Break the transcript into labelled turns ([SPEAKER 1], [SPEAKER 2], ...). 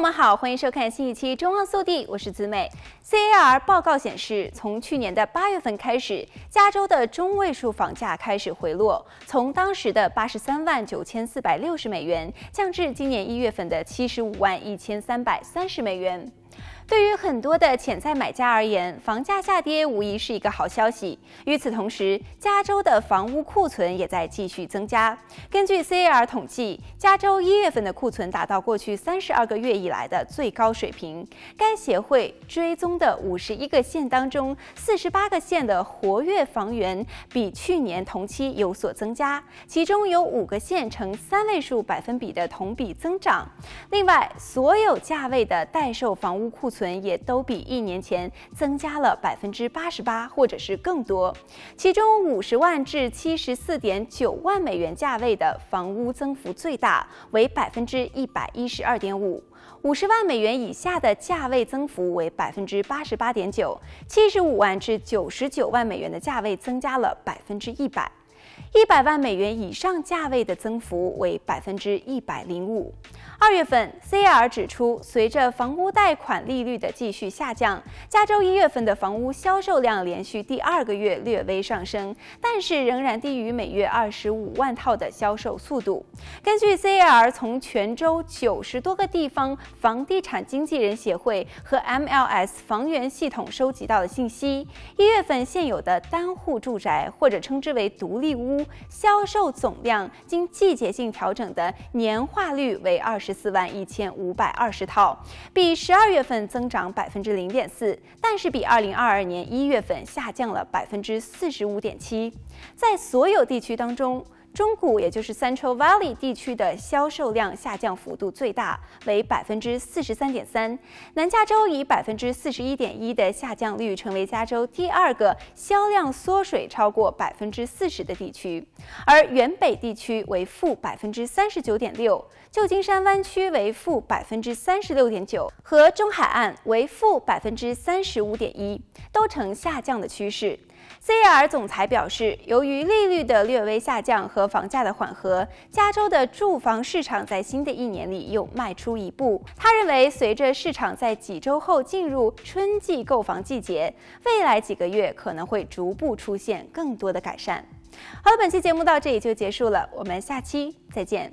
[SPEAKER 1] 友们好，欢迎收看新一期《中澳速递》，我是子美。CAR 报告显示，从去年的八月份开始，加州的中位数房价开始回落，从当时的八十三万九千四百六十美元降至今年一月份的七十五万一千三百三十美元。对于很多的潜在买家而言，房价下跌无疑是一个好消息。与此同时，加州的房屋库存也在继续增加。根据 CAR 统计，加州一月份的库存达到过去三十二个月以来的最高水平。该协会追踪的五十一个县当中，四十八个县的活跃房源比去年同期有所增加，其中有五个县呈三位数百分比的同比增长。另外，所有价位的待售房屋屋库。存也都比一年前增加了百分之八十八，或者是更多。其中五十万至七十四点九万美元价位的房屋增幅最大，为百分之一百一十二点五；五十万美元以下的价位增幅为百分之八十八点九；七十五万至九十九万美元的价位增加了百分之一百；一百万美元以上价位的增幅为百分之一百零五。二月份，CAR 指出，随着房屋贷款利率的继续下降，加州一月份的房屋销售量连续第二个月略微上升，但是仍然低于每月二十五万套的销售速度。根据 CAR 从全州九十多个地方房地产经纪人协会和 MLS 房源系统收集到的信息，一月份现有的单户住宅或者称之为独立屋销售总量，经季节性调整的年化率为二十。十四万一千五百二十套，比十二月份增长百分之零点四，但是比二零二二年一月份下降了百分之四十五点七。在所有地区当中，中谷，也就是 Central Valley 地区的销售量下降幅度最大，为百分之四十三点三。南加州以百分之四十一点一的下降率，成为加州第二个销量缩水超过百分之四十的地区。而远北地区为负百分之三十九点六，旧金山湾区为负百分之三十六点九，和中海岸为负百分之三十五点一，都呈下降的趋势。C.R. 总裁表示，由于利率的略微下降和房价的缓和，加州的住房市场在新的一年里又迈出一步。他认为，随着市场在几周后进入春季购房季节，未来几个月可能会逐步出现更多的改善。好了，本期节目到这里就结束了，我们下期再见。